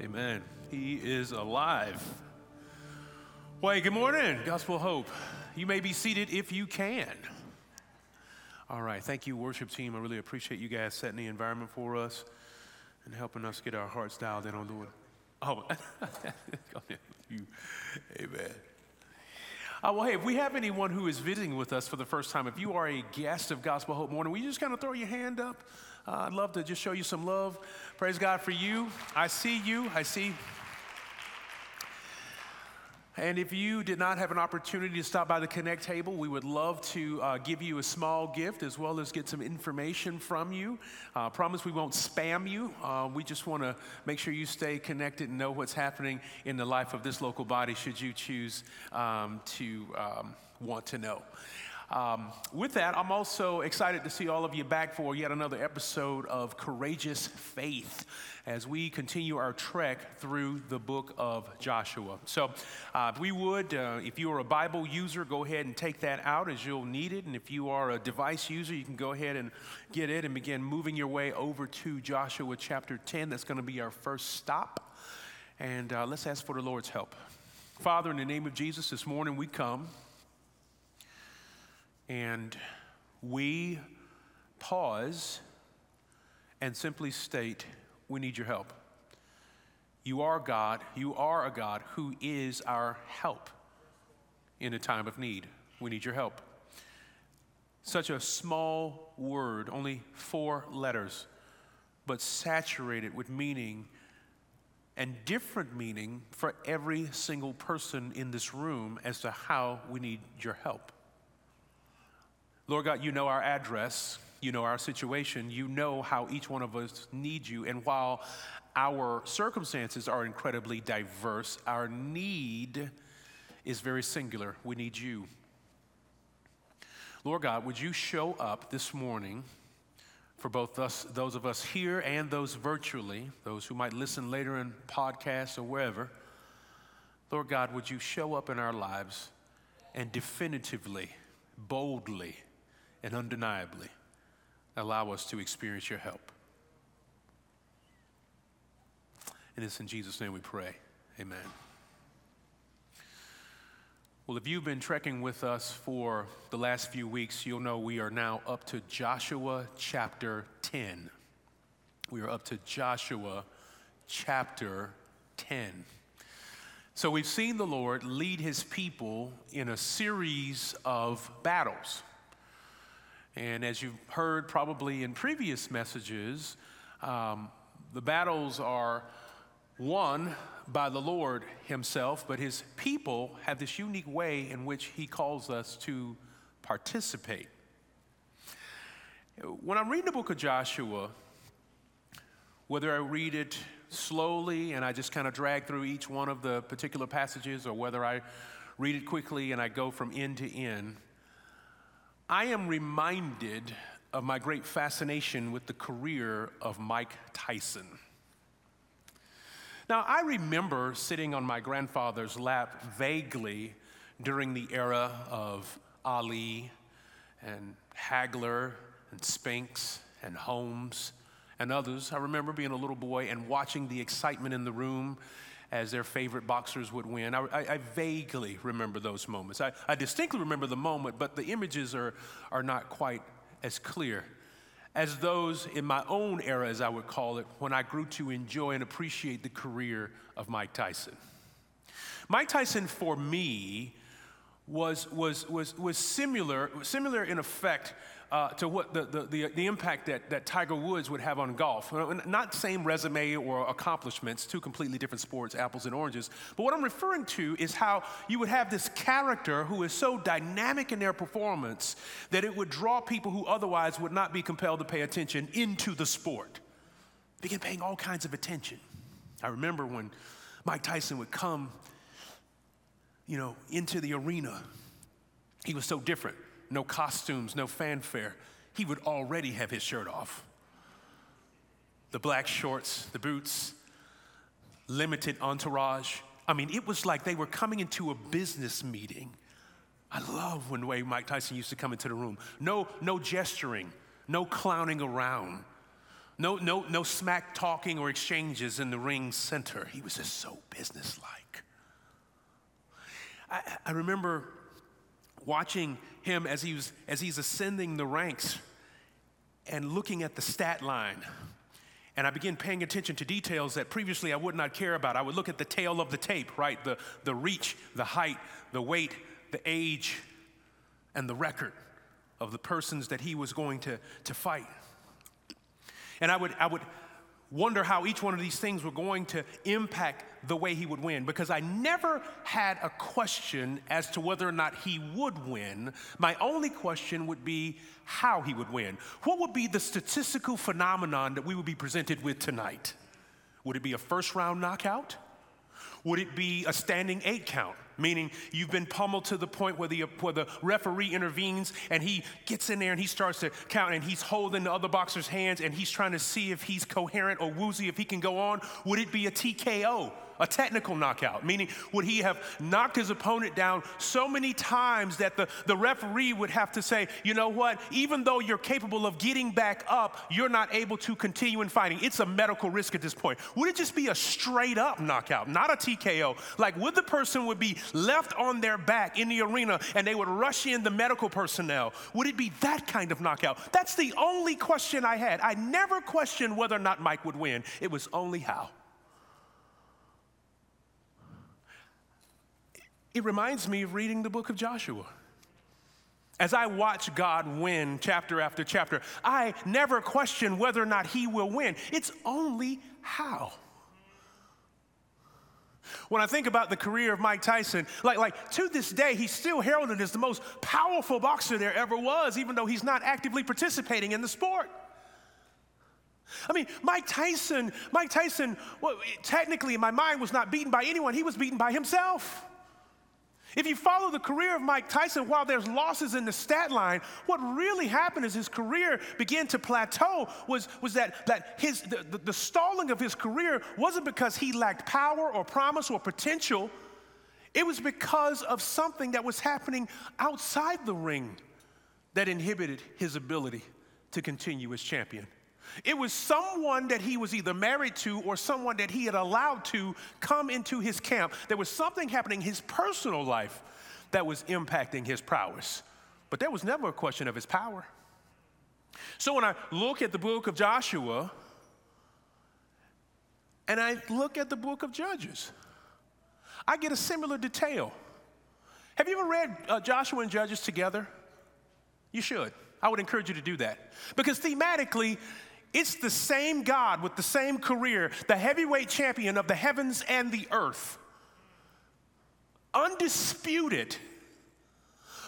Amen. He is alive. Well, hey, good morning, Gospel Hope. You may be seated if you can. All right, thank you, worship team. I really appreciate you guys setting the environment for us and helping us get our hearts dialed in on doing. Oh, you, amen. Uh, well, hey, if we have anyone who is visiting with us for the first time, if you are a guest of Gospel Hope Morning, you just kind of throw your hand up? Uh, I'd love to just show you some love. Praise God for you. I see you. I see. And if you did not have an opportunity to stop by the Connect table, we would love to uh, give you a small gift as well as get some information from you. Uh, promise we won't spam you. Uh, we just want to make sure you stay connected and know what's happening in the life of this local body should you choose um, to um, want to know. Um, with that, I'm also excited to see all of you back for yet another episode of Courageous Faith as we continue our trek through the book of Joshua. So, uh, if we would, uh, if you are a Bible user, go ahead and take that out as you'll need it. And if you are a device user, you can go ahead and get it and begin moving your way over to Joshua chapter 10. That's going to be our first stop. And uh, let's ask for the Lord's help. Father, in the name of Jesus, this morning we come and we pause and simply state, We need your help. You are God. You are a God who is our help in a time of need. We need your help. Such a small word, only four letters, but saturated with meaning and different meaning for every single person in this room as to how we need your help. Lord God, you know our address, you know our situation, you know how each one of us needs you. And while our circumstances are incredibly diverse, our need is very singular. We need you. Lord God, would you show up this morning for both us, those of us here and those virtually, those who might listen later in podcasts or wherever? Lord God, would you show up in our lives and definitively, boldly, and undeniably allow us to experience your help. And it's in Jesus' name we pray. Amen. Well, if you've been trekking with us for the last few weeks, you'll know we are now up to Joshua chapter 10. We are up to Joshua chapter 10. So we've seen the Lord lead his people in a series of battles. And as you've heard probably in previous messages, um, the battles are won by the Lord Himself, but His people have this unique way in which He calls us to participate. When I'm reading the book of Joshua, whether I read it slowly and I just kind of drag through each one of the particular passages, or whether I read it quickly and I go from end to end, I am reminded of my great fascination with the career of Mike Tyson. Now, I remember sitting on my grandfather's lap vaguely during the era of Ali and Hagler and Spinks and Holmes and others. I remember being a little boy and watching the excitement in the room as their favorite boxers would win. I, I, I vaguely remember those moments. I, I distinctly remember the moment, but the images are, are not quite as clear as those in my own era, as I would call it, when I grew to enjoy and appreciate the career of Mike Tyson. Mike Tyson, for me, was, was, was, was similar, similar in effect uh, to what the, the, the, the, impact that, that Tiger Woods would have on golf. Not same resume or accomplishments, two completely different sports, apples and oranges. But what I'm referring to is how you would have this character who is so dynamic in their performance that it would draw people who otherwise would not be compelled to pay attention into the sport. Begin paying all kinds of attention. I remember when Mike Tyson would come, you know, into the arena. He was so different no costumes, no fanfare. He would already have his shirt off. The black shorts, the boots, limited entourage. I mean, it was like they were coming into a business meeting. I love when the way Mike Tyson used to come into the room. No, no gesturing, no clowning around, No, no, no smack talking or exchanges in the ring center. He was just so businesslike. I, I remember watching him as, he was, as he's ascending the ranks and looking at the stat line. And I began paying attention to details that previously I would not care about. I would look at the tale of the tape, right? The, the reach, the height, the weight, the age, and the record of the persons that he was going to, to fight. And I would, I would wonder how each one of these things were going to impact the way he would win because I never had a question as to whether or not he would win. My only question would be how he would win. What would be the statistical phenomenon that we would be presented with tonight? Would it be a first round knockout? Would it be a standing eight count? Meaning you've been pummeled to the point where the, where the referee intervenes and he gets in there and he starts to count and he's holding the other boxer's hands and he's trying to see if he's coherent or woozy, if he can go on. Would it be a TKO? A technical knockout, meaning would he have knocked his opponent down so many times that the, the referee would have to say, you know what, even though you're capable of getting back up, you're not able to continue in fighting. It's a medical risk at this point. Would it just be a straight up knockout, not a TKO? Like, would the person would be left on their back in the arena and they would rush in the medical personnel? Would it be that kind of knockout? That's the only question I had. I never questioned whether or not Mike would win. It was only how. It reminds me of reading the book of Joshua. As I watch God win chapter after chapter, I never question whether or not he will win. It's only how. When I think about the career of Mike Tyson, like, like to this day, he's still heralded as the most powerful boxer there ever was, even though he's not actively participating in the sport. I mean, Mike Tyson, Mike Tyson, well, technically in my mind was not beaten by anyone, he was beaten by himself. If you follow the career of Mike Tyson, while there's losses in the stat line, what really happened is his career began to plateau was, was that, that his, the, the, the stalling of his career wasn't because he lacked power or promise or potential. It was because of something that was happening outside the ring that inhibited his ability to continue as champion. It was someone that he was either married to or someone that he had allowed to come into his camp. There was something happening in his personal life that was impacting his prowess. But there was never a question of his power. So when I look at the book of Joshua and I look at the book of Judges, I get a similar detail. Have you ever read uh, Joshua and Judges together? You should. I would encourage you to do that. Because thematically, it's the same God with the same career, the heavyweight champion of the heavens and the earth. Undisputed.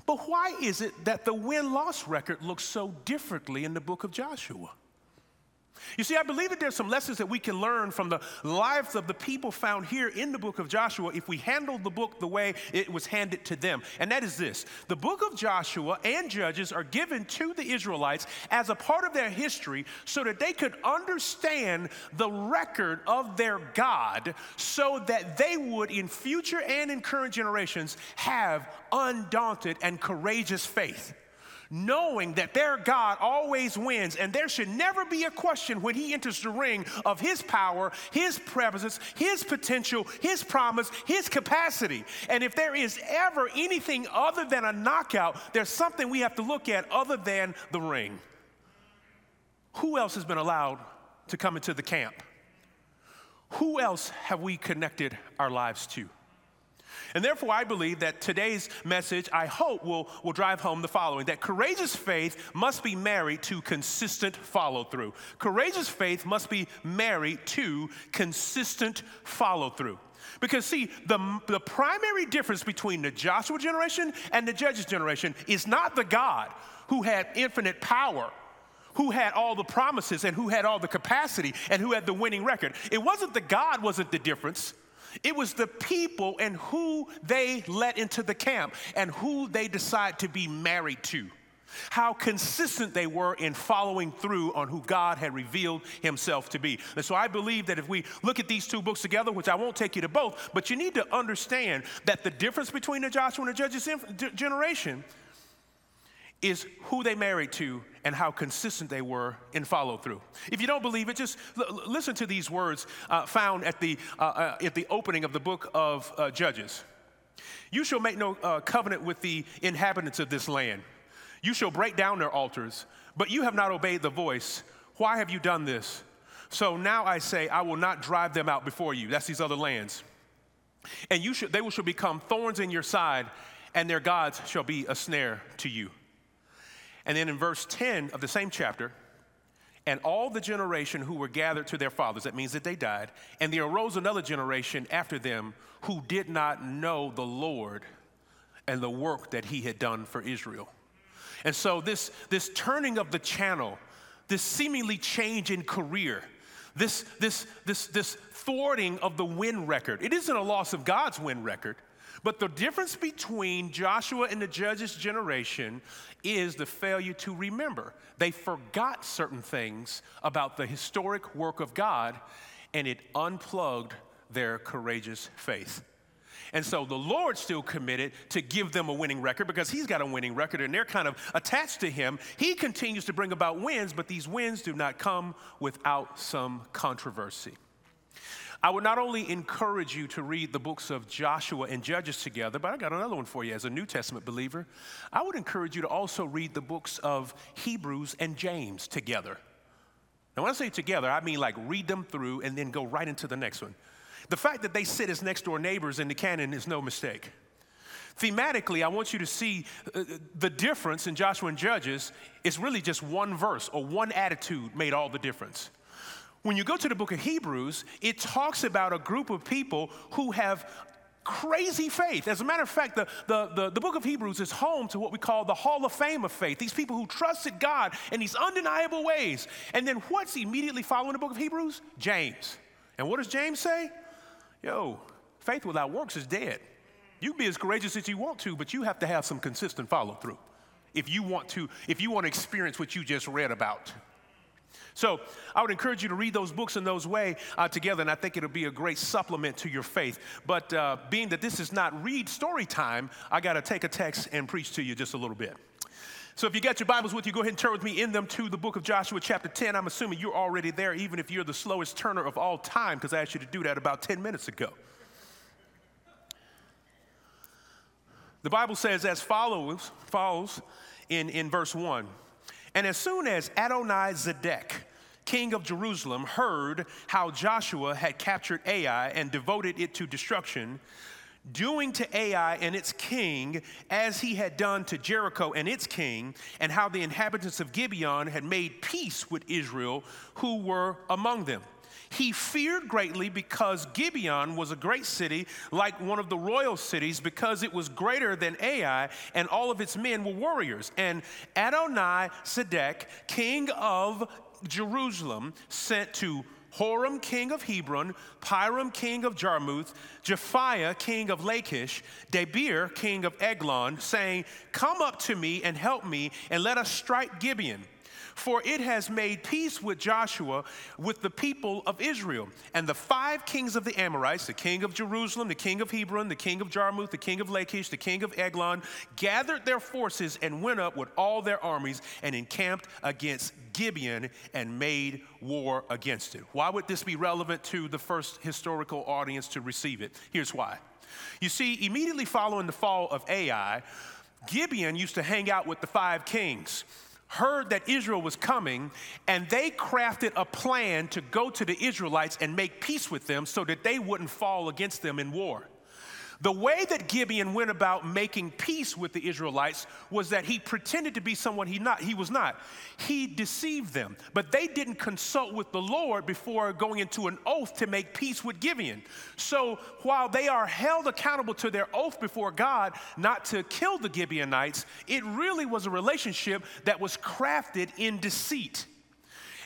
But why is it that the win loss record looks so differently in the book of Joshua? You see, I believe that there's some lessons that we can learn from the lives of the people found here in the book of Joshua if we handle the book the way it was handed to them. And that is this the book of Joshua and Judges are given to the Israelites as a part of their history so that they could understand the record of their God so that they would, in future and in current generations, have undaunted and courageous faith knowing that their God always wins, and there should never be a question when he enters the ring of his power, his presence, his potential, his promise, his capacity. And if there is ever anything other than a knockout, there's something we have to look at other than the ring. Who else has been allowed to come into the camp? Who else have we connected our lives to? And therefore, I believe that today's message, I hope, will, will drive home the following that courageous faith must be married to consistent follow through. Courageous faith must be married to consistent follow through. Because, see, the, the primary difference between the Joshua generation and the Judges generation is not the God who had infinite power who had all the promises and who had all the capacity and who had the winning record. It wasn't the God wasn't the difference. It was the people and who they let into the camp and who they decide to be married to. How consistent they were in following through on who God had revealed Himself to be. And so I believe that if we look at these two books together, which I won't take you to both, but you need to understand that the difference between the Joshua and the Judges generation is who they married to and how consistent they were in follow through. If you don't believe it, just l- listen to these words uh, found at the, uh, uh, at the opening of the book of uh, Judges. You shall make no uh, covenant with the inhabitants of this land. You shall break down their altars, but you have not obeyed the voice. Why have you done this? So now I say, I will not drive them out before you. That's these other lands. And you should, they will shall become thorns in your side, and their gods shall be a snare to you. And then in verse 10 of the same chapter, and all the generation who were gathered to their fathers, that means that they died, and there arose another generation after them who did not know the Lord and the work that he had done for Israel. And so, this, this turning of the channel, this seemingly change in career, this, this, this, this thwarting of the win record, it isn't a loss of God's win record. But the difference between Joshua and the judges' generation is the failure to remember. They forgot certain things about the historic work of God, and it unplugged their courageous faith. And so the Lord still committed to give them a winning record because He's got a winning record and they're kind of attached to Him. He continues to bring about wins, but these wins do not come without some controversy. I would not only encourage you to read the books of Joshua and Judges together, but I got another one for you as a New Testament believer. I would encourage you to also read the books of Hebrews and James together. Now, when I say together, I mean like read them through and then go right into the next one. The fact that they sit as next door neighbors in the canon is no mistake. Thematically, I want you to see uh, the difference in Joshua and Judges is really just one verse or one attitude made all the difference. When you go to the book of Hebrews, it talks about a group of people who have crazy faith. As a matter of fact, the, the, the, the, book of Hebrews is home to what we call the Hall of Fame of faith. These people who trusted God in these undeniable ways. And then what's immediately following the book of Hebrews? James. And what does James say? Yo, faith without works is dead. You can be as courageous as you want to, but you have to have some consistent follow through if you want to, if you want to experience what you just read about. So I would encourage you to read those books in those way uh, together, and I think it'll be a great supplement to your faith. But uh, being that this is not read story time, I got to take a text and preach to you just a little bit. So if you got your Bibles with you, go ahead and turn with me in them to the book of Joshua, chapter 10. I'm assuming you're already there, even if you're the slowest turner of all time, because I asked you to do that about 10 minutes ago. The Bible says as follows, follows in, in verse 1. And as soon as Adonai Zedek, king of Jerusalem, heard how Joshua had captured Ai and devoted it to destruction, doing to Ai and its king as he had done to Jericho and its king, and how the inhabitants of Gibeon had made peace with Israel who were among them. He feared greatly because Gibeon was a great city, like one of the royal cities, because it was greater than Ai, and all of its men were warriors. And Adonai Zedek, king of Jerusalem, sent to Horam, king of Hebron, Piram, king of Jarmuth, Japhia, king of Lachish, Debir, king of Eglon, saying, Come up to me and help me, and let us strike Gibeon. For it has made peace with Joshua with the people of Israel. And the five kings of the Amorites, the king of Jerusalem, the king of Hebron, the king of Jarmuth, the king of Lachish, the king of Eglon, gathered their forces and went up with all their armies and encamped against Gibeon and made war against it. Why would this be relevant to the first historical audience to receive it? Here's why. You see, immediately following the fall of Ai, Gibeon used to hang out with the five kings heard that Israel was coming, and they crafted a plan to go to the Israelites and make peace with them so that they wouldn't fall against them in war. The way that Gibeon went about making peace with the Israelites was that he pretended to be someone he not he was not. He deceived them, but they didn't consult with the Lord before going into an oath to make peace with Gibeon. So while they are held accountable to their oath before God not to kill the Gibeonites, it really was a relationship that was crafted in deceit.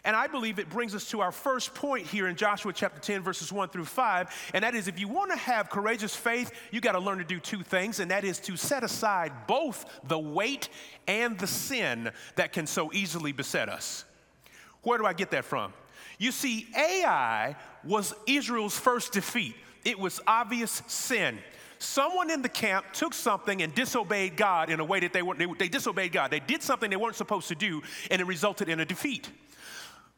And I believe it brings us to our first point here in Joshua chapter 10, verses 1 through 5. And that is if you want to have courageous faith, you got to learn to do two things, and that is to set aside both the weight and the sin that can so easily beset us. Where do I get that from? You see, Ai was Israel's first defeat, it was obvious sin. someone in the camp took something and disobeyed God in a way that they weren't, they, they disobeyed God. They did something they weren't supposed to do, and it resulted in a defeat.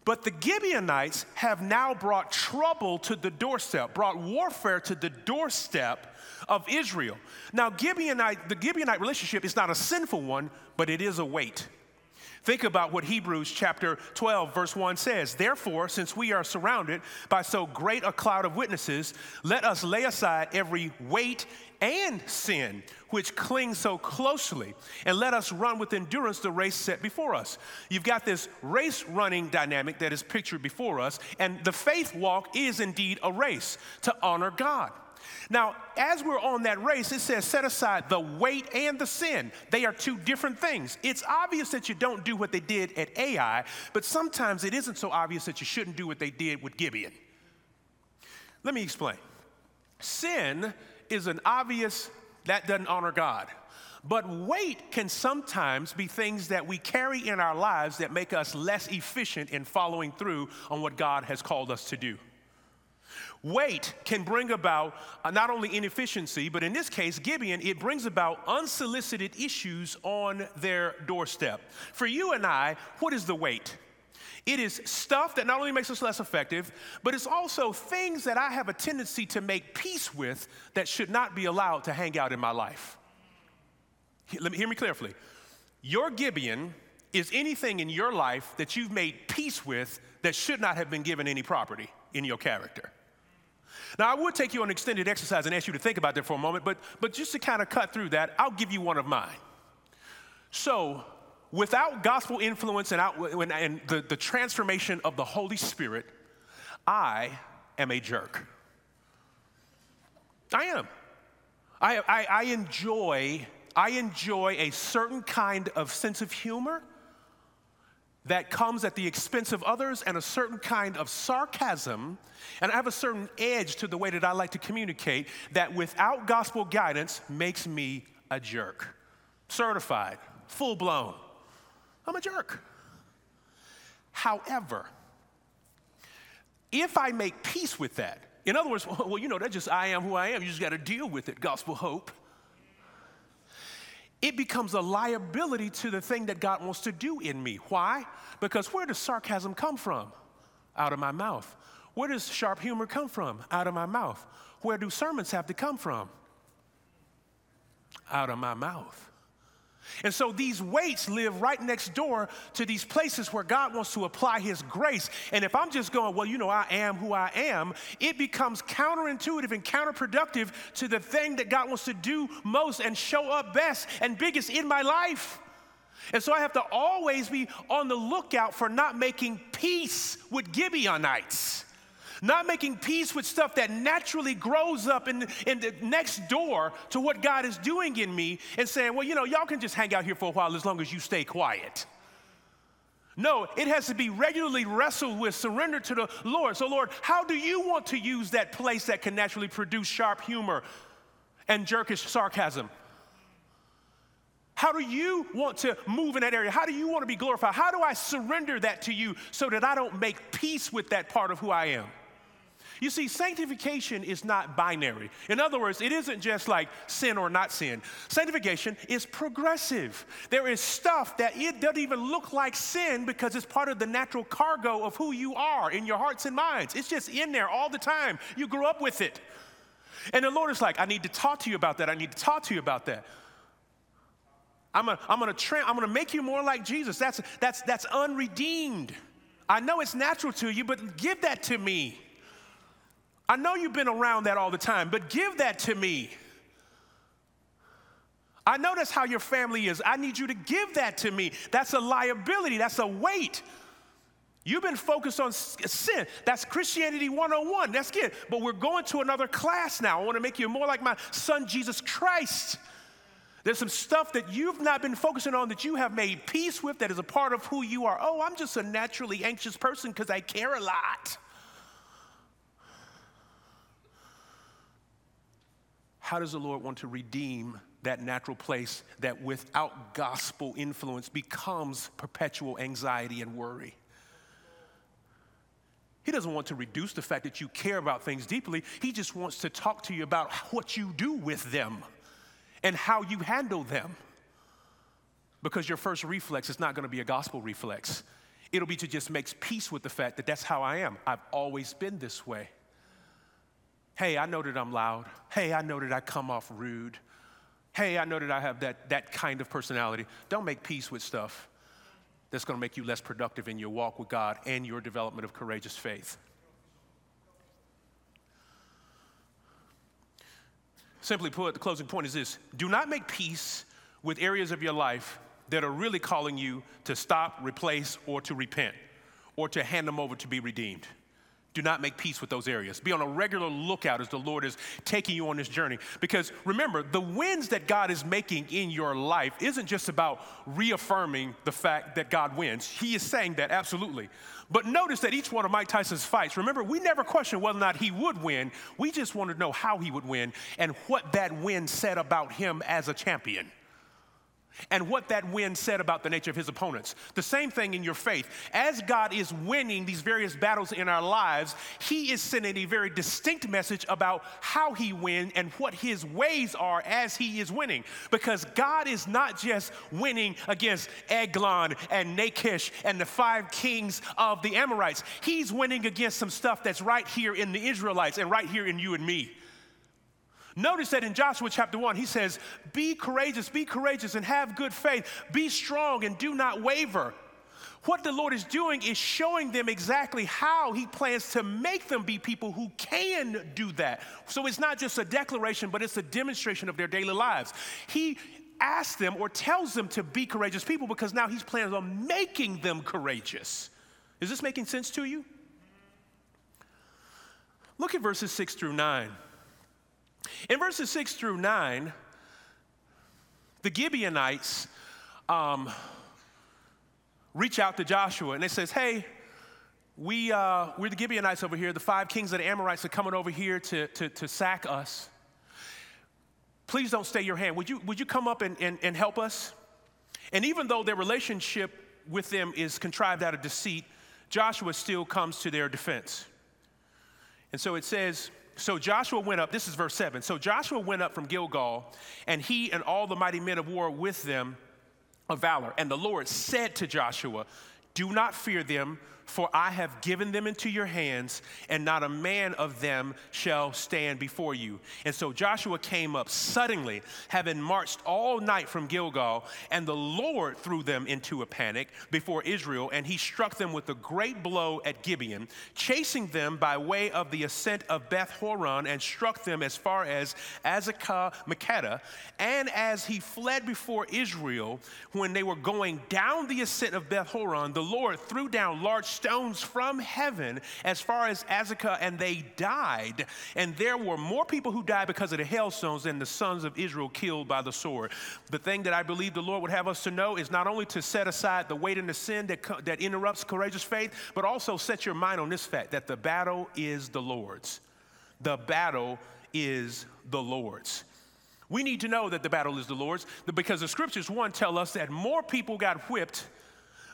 But the Gibeonites have now brought trouble to the doorstep, brought warfare to the doorstep of Israel. Now, Gibeonite, the Gibeonite relationship is not a sinful one, but it is a weight. Think about what Hebrews chapter 12, verse 1 says. Therefore, since we are surrounded by so great a cloud of witnesses, let us lay aside every weight and sin which clings so closely, and let us run with endurance the race set before us. You've got this race running dynamic that is pictured before us, and the faith walk is indeed a race to honor God. Now, as we're on that race, it says set aside the weight and the sin. They are two different things. It's obvious that you don't do what they did at Ai, but sometimes it isn't so obvious that you shouldn't do what they did with Gibeon. Let me explain. Sin is an obvious, that doesn't honor God. But weight can sometimes be things that we carry in our lives that make us less efficient in following through on what God has called us to do. Weight can bring about uh, not only inefficiency, but in this case, Gibeon, it brings about unsolicited issues on their doorstep. For you and I, what is the weight? It is stuff that not only makes us less effective, but it's also things that I have a tendency to make peace with that should not be allowed to hang out in my life. Let me hear me carefully. Your Gibeon is anything in your life that you've made peace with that should not have been given any property in your character. Now, I would take you on an extended exercise and ask you to think about that for a moment, but, but just to kind of cut through that, I'll give you one of mine. So, without gospel influence and, out, and the, the transformation of the Holy Spirit, I am a jerk. I am. I, I, I, enjoy, I enjoy a certain kind of sense of humor that comes at the expense of others and a certain kind of sarcasm. And I have a certain edge to the way that I like to communicate that without gospel guidance makes me a jerk. Certified, full blown. I'm a jerk. However, if I make peace with that, in other words, well, you know, that's just I am who I am. You just got to deal with it, gospel hope it becomes a liability to the thing that God wants to do in me. Why? Because where does sarcasm come from? Out of my mouth. Where does sharp humor come from? Out of my mouth. Where do sermons have to come from? Out of my mouth. And so these weights live right next door to these places where God wants to apply His grace. And if I'm just going, well, you know, I am who I am, it becomes counterintuitive and counterproductive to the thing that God wants to do most and show up best and biggest in my life. And so I have to always be on the lookout for not making peace with Gibeonites not making peace with stuff that naturally grows up in, in the next door to what God is doing in me and saying, well, you know, y'all can just hang out here for a while as long as you stay quiet. No, it has to be regularly wrestled with, surrendered to the Lord. So, Lord, how do you want to use that place that can naturally produce sharp humor and jerkish sarcasm? How do you want to move in that area? How do you want to be glorified? How do I surrender that to you so that I don't make peace with that part of who I am? You see, sanctification is not binary. In other words, it isn't just like sin or not sin. Sanctification is progressive. There is stuff that it doesn't even look like sin because it's part of the natural cargo of who you are in your hearts and minds. It's just in there all the time. You grew up with it. And the Lord is like, I need to talk to you about that. I need to talk to you about that. I'm gonna, I'm gonna, tra- I'm gonna make you more like Jesus. That's, that's, that's unredeemed. I know it's natural to you, but give that to me. I know you've been around that all the time, but give that to me. I know that's how your family is. I need you to give that to me. That's a liability, that's a weight. You've been focused on sin. That's Christianity 101. That's good. But we're going to another class now. I want to make you more like my son, Jesus Christ. There's some stuff that you've not been focusing on that you have made peace with that is a part of who you are. Oh, I'm just a naturally anxious person because I care a lot. How does the Lord want to redeem that natural place that without gospel influence becomes perpetual anxiety and worry? He doesn't want to reduce the fact that you care about things deeply. He just wants to talk to you about what you do with them and how you handle them. Because your first reflex is not going to be a gospel reflex. It'll be to just make peace with the fact that that's how I am. I've always been this way. Hey, I know that I'm loud. Hey, I know that I come off rude. Hey, I know that I have that, that kind of personality. Don't make peace with stuff that's going to make you less productive in your walk with God and your development of courageous faith. Simply put, the closing point is this do not make peace with areas of your life that are really calling you to stop, replace, or to repent, or to hand them over to be redeemed. Do not make peace with those areas. Be on a regular lookout as the Lord is taking you on this journey. Because remember, the wins that God is making in your life isn't just about reaffirming the fact that God wins. He is saying that, absolutely. But notice that each one of Mike Tyson's fights, remember, we never questioned whether or not he would win. We just wanted to know how he would win and what that win said about him as a champion and what that win said about the nature of his opponents. The same thing in your faith. As God is winning these various battles in our lives, he is sending a very distinct message about how he wins and what his ways are as he is winning. Because God is not just winning against Eglon and Lachish and the five kings of the Amorites, he's winning against some stuff that's right here in the Israelites and right here in you and me. Notice that in Joshua chapter 1, he says, Be courageous, be courageous, and have good faith. Be strong and do not waver. What the Lord is doing is showing them exactly how He plans to make them be people who can do that. So it's not just a declaration, but it's a demonstration of their daily lives. He asks them or tells them to be courageous people because now He's planning on making them courageous. Is this making sense to you? Look at verses 6 through 9. In verses 6 through 9, the Gibeonites um, reach out to Joshua and they says, hey, we, uh, we're the Gibeonites over here. The five kings of the Amorites are coming over here to, to, to sack us. Please don't stay your hand. Would you, would you come up and, and, and help us? And even though their relationship with them is contrived out of deceit, Joshua still comes to their defense. And so it says, so Joshua went up, this is verse 7. So Joshua went up from Gilgal, and he and all the mighty men of war with them of valor. And the Lord said to Joshua, Do not fear them, for I have given them into your hands, and not a man of them shall stand before you. And so Joshua came up suddenly, having marched all night from Gilgal, and the Lord threw them into a panic before Israel, and he struck them with a great blow at Gibeon, chasing them by way of the ascent of Beth Horon, and struck them as far as Azekah Makkedah. And as he fled before Israel, when they were going down the ascent of Beth Horon, the Lord threw down large stones from heaven as far as Azekah, and they died. And there were more people who died because of the hailstones than the sons of Israel killed by the sword. The thing that I believe the Lord would have us to know is not only to set aside the weight and the sin that, that interrupts courageous faith, but also set your mind on this fact that the battle is the Lord's. The battle is the Lord's. We need to know that the battle is the Lord's because the scriptures, one, tell us that more people got whipped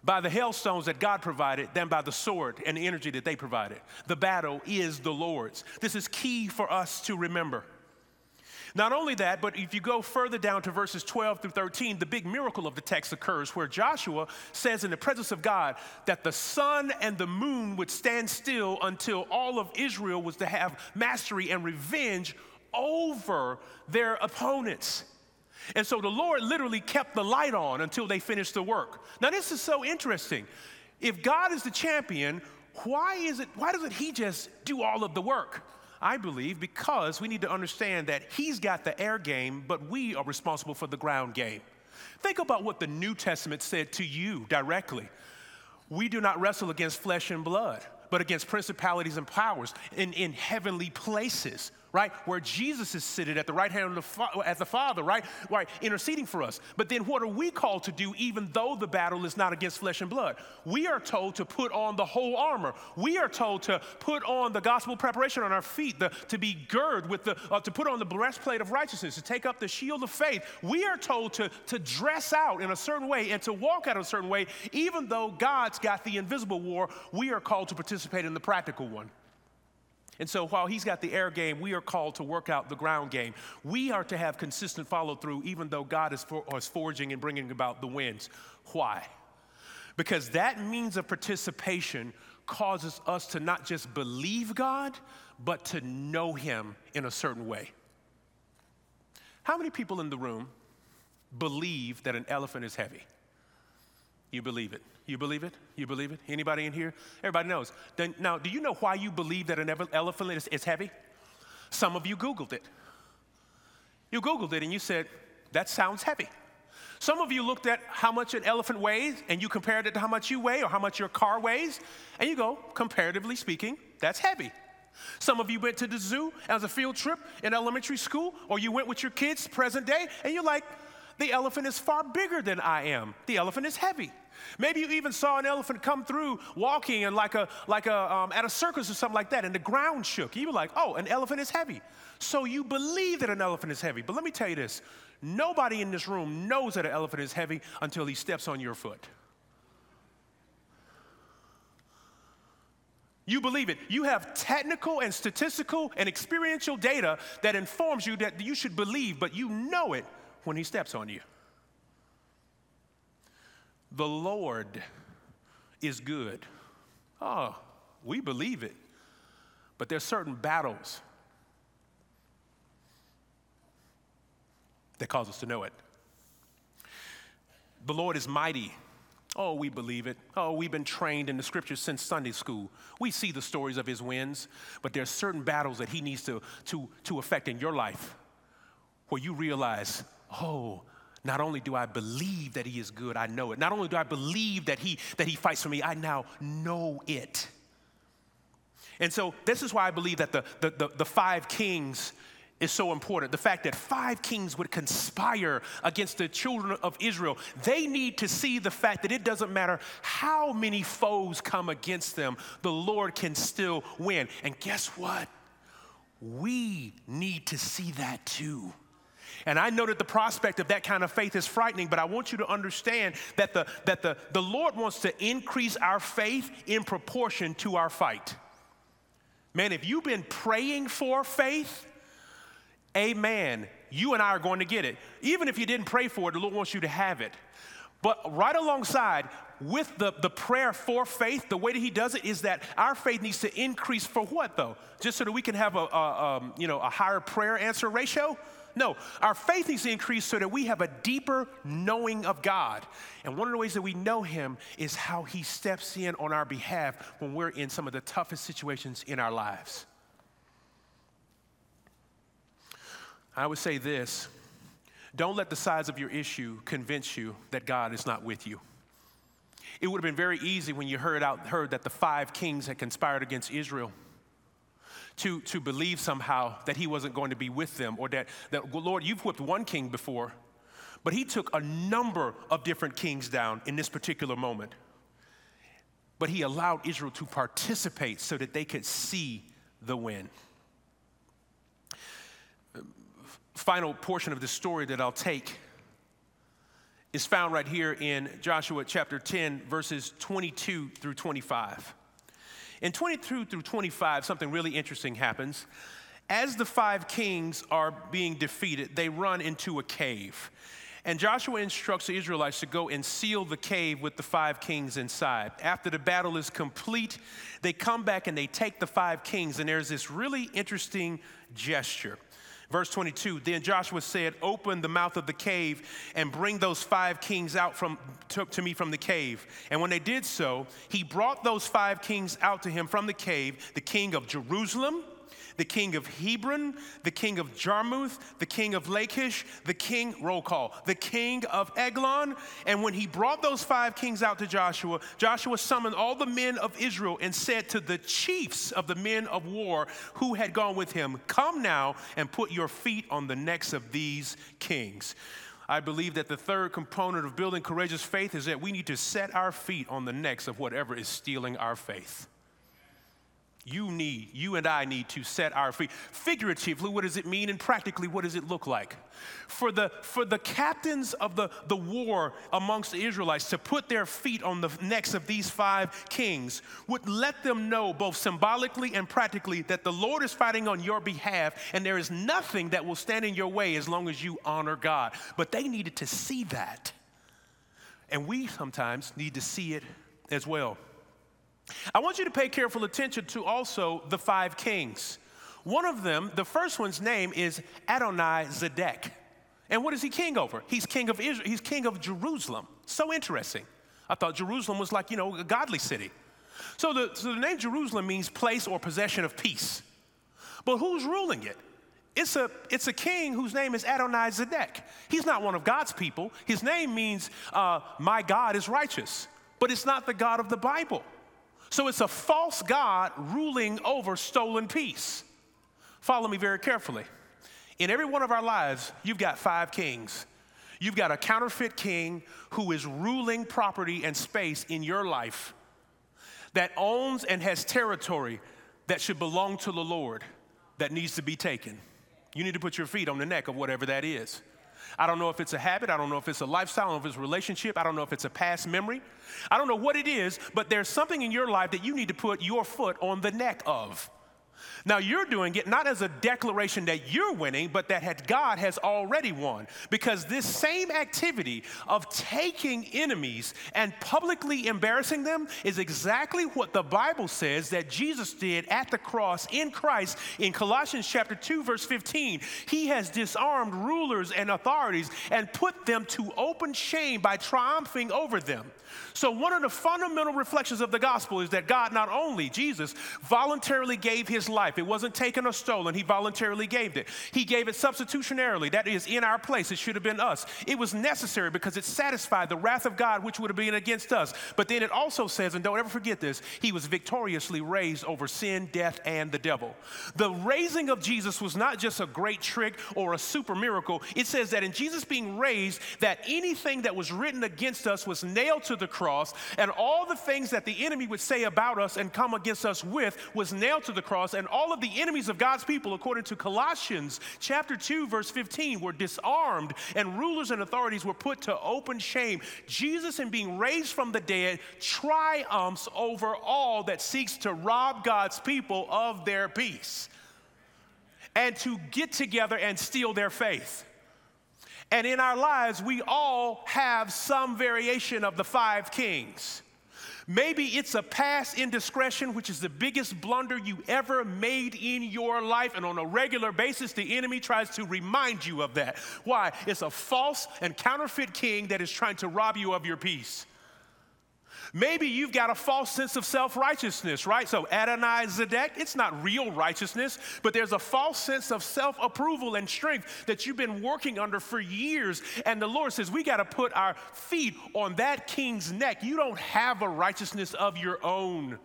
by the hailstones that God provided than by the sword and the energy that they provided. The battle is the Lord's. This is key for us to remember. Not only that, but if you go further down to verses 12 through 13, the big miracle of the text occurs where Joshua says in the presence of God that the sun and the moon would stand still until all of Israel was to have mastery and revenge over their opponents. And so the Lord literally kept the light on until they finished the work. Now, this is so interesting. If God is the champion, why, is it, why doesn't He just do all of the work? I believe because we need to understand that He's got the air game, but we are responsible for the ground game. Think about what the New Testament said to you directly. We do not wrestle against flesh and blood, but against principalities and powers in, in heavenly places. Right? Where Jesus is seated at the right hand of the, fa- at the Father, right? Right, interceding for us. But then what are we called to do even though the battle is not against flesh and blood? We are told to put on the whole armor. We are told to put on the gospel preparation on our feet, the, to be girded with the, uh, to put on the breastplate of righteousness, to take up the shield of faith. We are told to, to dress out in a certain way and to walk out a certain way. Even though God's got the invisible war, we are called to participate in the practical one. And so while he's got the air game, we are called to work out the ground game. We are to have consistent follow through, even though God is, for, is forging and bringing about the winds. Why? Because that means of participation causes us to not just believe God, but to know Him in a certain way. How many people in the room believe that an elephant is heavy? You believe it. You believe it? You believe it? Anybody in here? Everybody knows. Then, now, do you know why you believe that an elephant is, is heavy? Some of you Googled it. You Googled it and you said, that sounds heavy. Some of you looked at how much an elephant weighs and you compared it to how much you weigh or how much your car weighs, and you go, comparatively speaking, that's heavy. Some of you went to the zoo as a field trip in elementary school, or you went with your kids present day, and you're like, the elephant is far bigger than I am. The elephant is heavy. Maybe you even saw an elephant come through walking and like a like a um, at a circus or something like that, and the ground shook. You were like, "Oh, an elephant is heavy." So you believe that an elephant is heavy. But let me tell you this: nobody in this room knows that an elephant is heavy until he steps on your foot. You believe it. You have technical and statistical and experiential data that informs you that you should believe, but you know it when he steps on you. The Lord is good. Oh, we believe it. But there's certain battles that cause us to know it. The Lord is mighty. Oh, we believe it. Oh, we've been trained in the scriptures since Sunday school. We see the stories of his wins, but there's certain battles that he needs to, to, to affect in your life where you realize oh, not only do I believe that he is good, I know it. Not only do I believe that he, that he fights for me, I now know it. And so this is why I believe that the, the, the, the five kings is so important. The fact that five kings would conspire against the children of Israel, they need to see the fact that it doesn't matter how many foes come against them, the Lord can still win. And guess what? We need to see that too. And I know that the prospect of that kind of faith is frightening, but I want you to understand that the, that the, the Lord wants to increase our faith in proportion to our fight. Man, if you've been praying for faith, amen, you and I are going to get it. Even if you didn't pray for it, the Lord wants you to have it. But right alongside with the, the prayer for faith, the way that he does it is that our faith needs to increase for what though? Just so that we can have a, a um, you know, a higher prayer answer ratio? No, our faith needs to increase so that we have a deeper knowing of God. And one of the ways that we know Him is how He steps in on our behalf when we're in some of the toughest situations in our lives. I would say this don't let the size of your issue convince you that God is not with you. It would have been very easy when you heard, out, heard that the five kings had conspired against Israel to, to believe somehow that he wasn't going to be with them or that, that, Lord, you've whipped one king before, but he took a number of different kings down in this particular moment. But he allowed Israel to participate so that they could see the win. Final portion of the story that I'll take is found right here in Joshua chapter 10, verses 22 through 25. In 22 through 25, something really interesting happens. As the five kings are being defeated, they run into a cave. And Joshua instructs the Israelites to go and seal the cave with the five kings inside. After the battle is complete, they come back and they take the five kings, and there's this really interesting gesture. Verse 22 Then Joshua said, Open the mouth of the cave and bring those five kings out from, to, to, me from the cave. And when they did so, he brought those five kings out to him from the cave the king of Jerusalem, the king of Hebron, the king of Jarmuth, the king of Lachish, the king, roll call, the king of Eglon. And when he brought those five kings out to Joshua, Joshua summoned all the men of Israel and said to the chiefs of the men of war who had gone with him, Come now and put your feet on the necks of these kings. I believe that the third component of building courageous faith is that we need to set our feet on the necks of whatever is stealing our faith you need, you and I need to set our feet. Figuratively, what does it mean? And practically, what does it look like? For the, for the captains of the, the war amongst the Israelites to put their feet on the necks of these five kings would let them know, both symbolically and practically, that the Lord is fighting on your behalf and there is nothing that will stand in your way as long as you honor God. But they needed to see that. And we sometimes need to see it as well. I want you to pay careful attention to also the five kings. One of them, the first one's name is Adonai Zedek. And what is he king over? He's king of Israel, he's king of Jerusalem. So interesting. I thought Jerusalem was like, you know, a godly city. So the, so the name Jerusalem means place or possession of peace. But who's ruling it? It's a, it's a king whose name is Adonai Zedek. He's not one of God's people. His name means, uh, my God is righteous. But it's not the God of the Bible. So it's a false God ruling over stolen peace. Follow me very carefully. In every one of our lives, you've got five kings. You've got a counterfeit king who is ruling property and space in your life that owns and has territory that should belong to the Lord that needs to be taken. You need to put your feet on the neck of whatever that is. I don't know if it's a habit. I don't know if it's a lifestyle. I don't know if it's a relationship. I don't know if it's a past memory. I don't know what it is, but there's something in your life that you need to put your foot on the neck of. Now, you're doing it not as a declaration that you're winning, but that God has already won. Because this same activity of taking enemies and publicly embarrassing them is exactly what the Bible says that Jesus did at the cross in Christ in Colossians chapter 2, verse 15. He has disarmed rulers and authorities and put them to open shame by triumphing over them. So, one of the fundamental reflections of the gospel is that God not only, Jesus, voluntarily gave his life, it wasn't taken or stolen, he voluntarily gave it. He gave it substitutionarily, that is, in our place. It should have been us. It was necessary because it satisfied the wrath of God, which would have been against us. But then it also says, and don't ever forget this, he was victoriously raised over sin, death, and the devil. The raising of Jesus was not just a great trick or a super miracle. It says that in Jesus being raised, that anything that was written against us was nailed to the cross, and all the things that the enemy would say about us and come against us with was nailed to the cross, and all of the enemies of God's people, according to Colossians chapter 2, verse 15, were disarmed, and rulers and authorities were put to open shame. Jesus, in being raised from the dead, triumphs over all that seeks to rob God's people of their peace and to get together and steal their faith. And in our lives, we all have some variation of the five kings. Maybe it's a past indiscretion, which is the biggest blunder you ever made in your life. And on a regular basis, the enemy tries to remind you of that. Why? It's a false and counterfeit king that is trying to rob you of your peace. Maybe you've got a false sense of self righteousness, right? So, Adonai Zedek, it's not real righteousness, but there's a false sense of self approval and strength that you've been working under for years. And the Lord says, we got to put our feet on that king's neck. You don't have a righteousness of your own.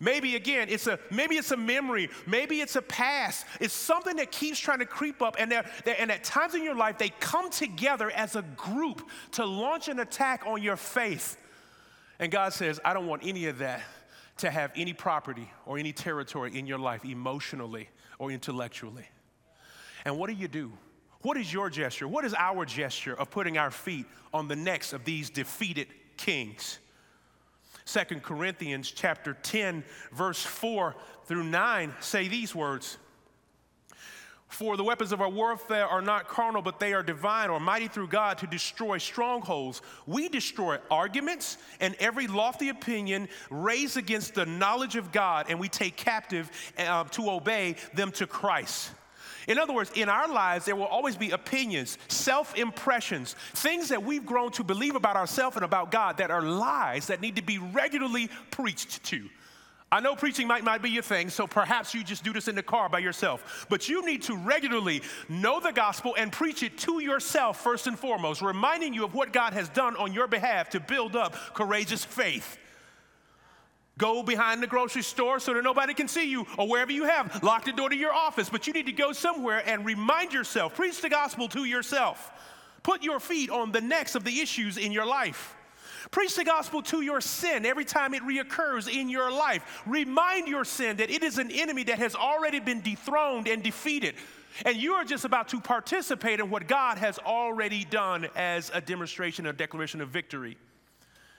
Maybe again, it's a maybe it's a memory, maybe it's a past. It's something that keeps trying to creep up, and they're, they're, and at times in your life they come together as a group to launch an attack on your faith. And God says, I don't want any of that to have any property or any territory in your life emotionally or intellectually. And what do you do? What is your gesture? What is our gesture of putting our feet on the necks of these defeated kings? Second Corinthians chapter 10 verse 4 through 9 say these words for the weapons of our warfare are not carnal, but they are divine or mighty through God to destroy strongholds. We destroy arguments and every lofty opinion raised against the knowledge of God, and we take captive uh, to obey them to Christ. In other words, in our lives, there will always be opinions, self impressions, things that we've grown to believe about ourselves and about God that are lies that need to be regularly preached to. I know preaching might not be your thing, so perhaps you just do this in the car by yourself. But you need to regularly know the gospel and preach it to yourself first and foremost, reminding you of what God has done on your behalf to build up courageous faith. Go behind the grocery store so that nobody can see you, or wherever you have. Lock the door to your office, but you need to go somewhere and remind yourself, preach the gospel to yourself. Put your feet on the necks of the issues in your life. Preach the gospel to your sin every time it reoccurs in your life. Remind your sin that it is an enemy that has already been dethroned and defeated. And you are just about to participate in what God has already done as a demonstration, a declaration of victory.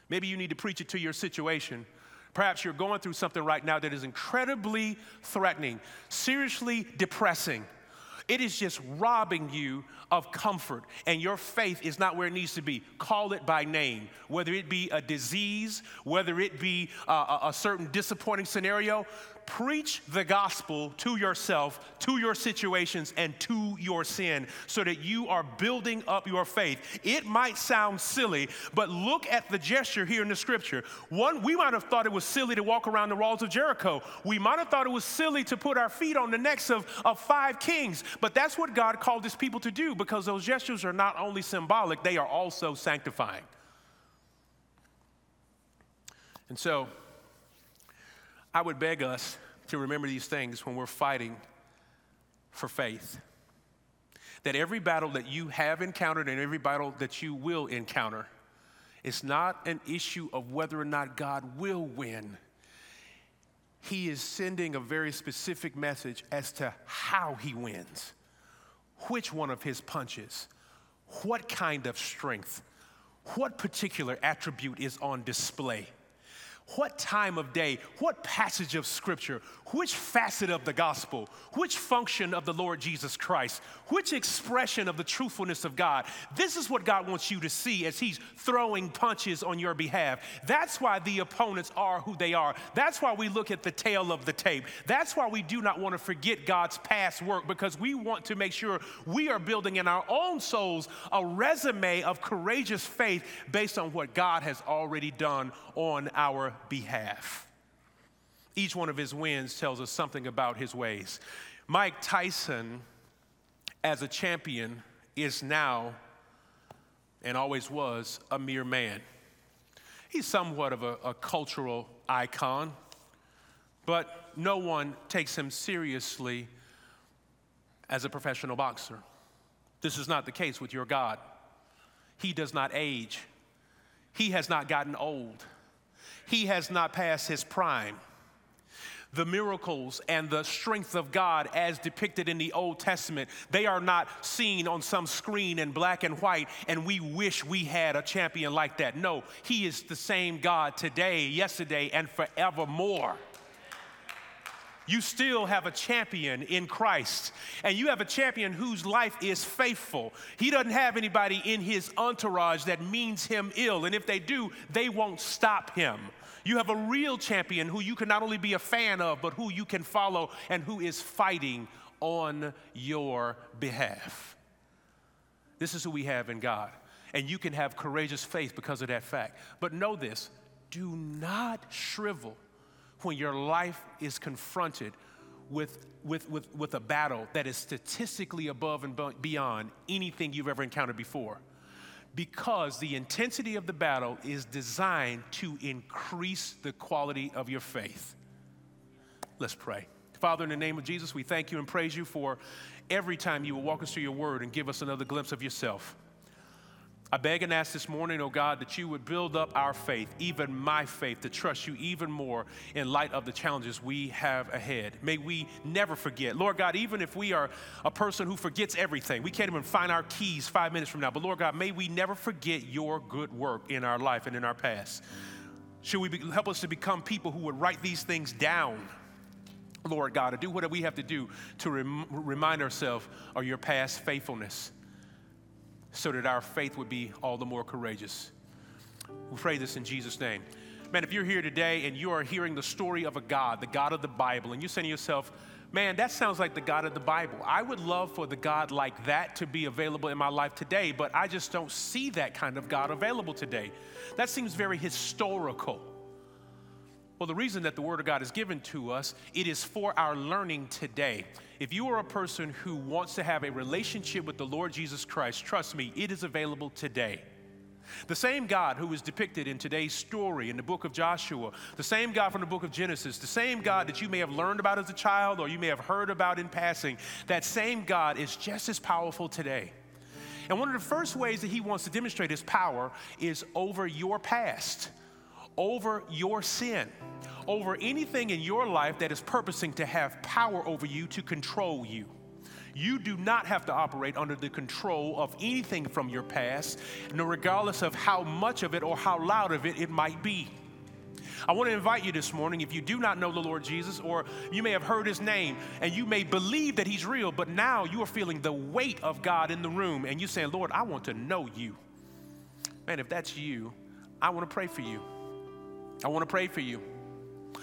Maybe you need to preach it to your situation. Perhaps you're going through something right now that is incredibly threatening, seriously depressing. It is just robbing you of comfort, and your faith is not where it needs to be. Call it by name, whether it be a disease, whether it be uh, a, a certain disappointing scenario. Preach the gospel to yourself, to your situations, and to your sin so that you are building up your faith. It might sound silly, but look at the gesture here in the scripture. One, we might have thought it was silly to walk around the walls of Jericho. We might have thought it was silly to put our feet on the necks of, of five kings, but that's what God called his people to do because those gestures are not only symbolic, they are also sanctifying. And so, I would beg us to remember these things when we're fighting for faith. That every battle that you have encountered and every battle that you will encounter is not an issue of whether or not God will win. He is sending a very specific message as to how he wins, which one of his punches, what kind of strength, what particular attribute is on display what time of day, what passage of scripture, which facet of the gospel, which function of the Lord Jesus Christ, which expression of the truthfulness of God. This is what God wants you to see as He's throwing punches on your behalf. That's why the opponents are who they are. That's why we look at the tale of the tape. That's why we do not want to forget God's past work because we want to make sure we are building in our own souls a resume of courageous faith based on what God has already done on our behalf. Each one of his wins tells us something about his ways. Mike Tyson, as a champion, is now and always was a mere man. He's somewhat of a, a cultural icon, but no one takes him seriously as a professional boxer. This is not the case with your God. He does not age, he has not gotten old he has not passed his prime. The miracles and the strength of God, as depicted in the Old Testament, they are not seen on some screen in black and white, and we wish we had a champion like that. No, He is the same God today, yesterday, and forevermore you still have a champion in Christ. And you have a champion whose life is faithful. He doesn't have anybody in his entourage that means him ill. And if they do, they won't stop him. You have a real champion who you can not only be a fan of, but who you can follow and who is fighting on your behalf. This is who we have in God. And you can have courageous faith because of that fact. But know this do not shrivel when your life is confronted with, with, with, with a battle that is statistically above and beyond anything you've ever encountered before because the intensity of the battle is designed to increase the quality of your faith. Let's pray. Father, in the name of Jesus, we thank you and praise you for every time you will walk us through your word and give us another glimpse of yourself. I beg and ask this morning, oh God, that you would build up our faith, even my faith, to trust you even more in light of the challenges we have ahead. May we never forget. Lord God, even if we are a person who forgets everything, we can't even find our keys five minutes from now, but Lord God, may we never forget your good work in our life and in our past. Should we be, help us to become people who would write these things down? Lord God, to do what we have to do to rem- remind ourselves of your past faithfulness so that our faith would be all the more courageous. We pray this in Jesus' name. Man, if you're here today and you are hearing the story of a God, the God of the Bible, and you're saying to yourself, man, that sounds like the God of the Bible. I would love for the God like that to be available in my life today, but I just don't see that kind of God available today. That seems very historical. Well, the reason that the Word of God is given to us, it is for our learning today. If you are a person who wants to have a relationship with the Lord Jesus Christ, trust me, it is available today. The same God who is depicted in today's story in the book of Joshua, the same God from the book of Genesis, the same God that you may have learned about as a child or you may have heard about in passing, that same God is just as powerful today. And one of the first ways that he wants to demonstrate his power is over your past, over your sin, over anything in your life that is purposing to have power over you to control you. You do not have to operate under the control of anything from your past, no regardless of how much of it or how loud of it it might be. I want to invite you this morning, if you do not know the Lord Jesus, or you may have heard his name and you may believe that he's real, but now you are feeling the weight of God in the room and you say, Lord, I want to know you. Man, if that's you, I want to pray for you. I want to pray for you.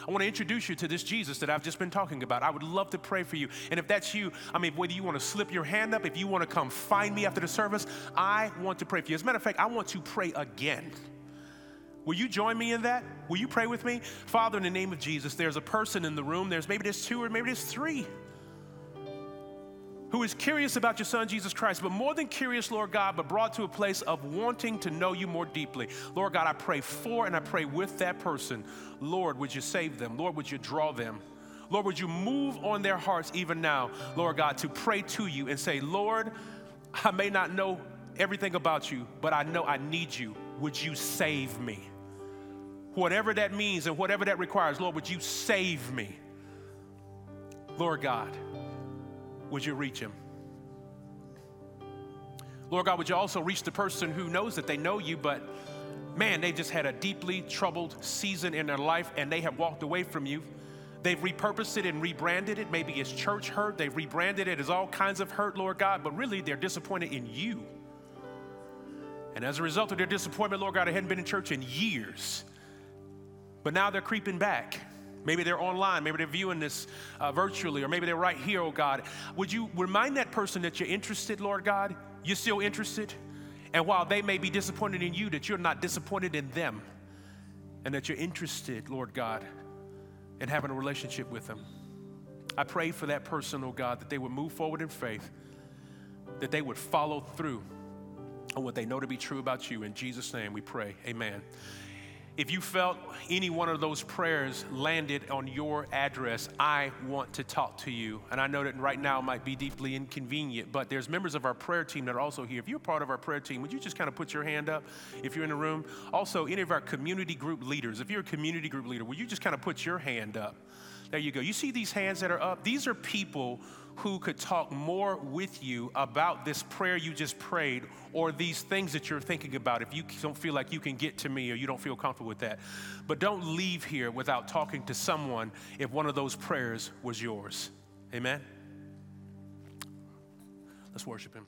I want to introduce you to this Jesus that I've just been talking about. I would love to pray for you. And if that's you, I mean, whether you want to slip your hand up, if you want to come find me after the service, I want to pray for you. As a matter of fact, I want to pray again. Will you join me in that? Will you pray with me? Father, in the name of Jesus, there's a person in the room. There's maybe there's two or maybe there's three who is curious about your son Jesus Christ, but more than curious, Lord God, but brought to a place of wanting to know you more deeply. Lord God, I pray for and I pray with that person. Lord, would you save them? Lord, would you draw them? Lord, would you move on their hearts even now, Lord God, to pray to you and say, Lord, I may not know everything about you, but I know I need you. Would you save me? Whatever that means and whatever that requires, Lord, would you save me? Lord God, would you reach him? Lord God, would you also reach the person who knows that they know you, but man, they just had a deeply troubled season in their life and they have walked away from you. They've repurposed it and rebranded it. Maybe it's church hurt. They've rebranded it as all kinds of hurt, Lord God, but really they're disappointed in you. And as a result of their disappointment, Lord God, they hadn't been in church in years. But now they're creeping back. Maybe they're online, maybe they're viewing this uh, virtually, or maybe they're right here, oh God. Would you remind that person that you're interested, Lord God? You're still interested? And while they may be disappointed in you, that you're not disappointed in them, and that you're interested, Lord God, in having a relationship with them. I pray for that person, oh God, that they would move forward in faith, that they would follow through on what they know to be true about you. In Jesus' name we pray. Amen. If you felt any one of those prayers landed on your address, I want to talk to you. And I know that right now might be deeply inconvenient, but there's members of our prayer team that are also here. If you're part of our prayer team, would you just kind of put your hand up if you're in the room? Also, any of our community group leaders, if you're a community group leader, would you just kind of put your hand up? There you go. You see these hands that are up? These are people who could talk more with you about this prayer you just prayed or these things that you're thinking about if you don't feel like you can get to me or you don't feel comfortable with that. But don't leave here without talking to someone if one of those prayers was yours. Amen? Let's worship Him.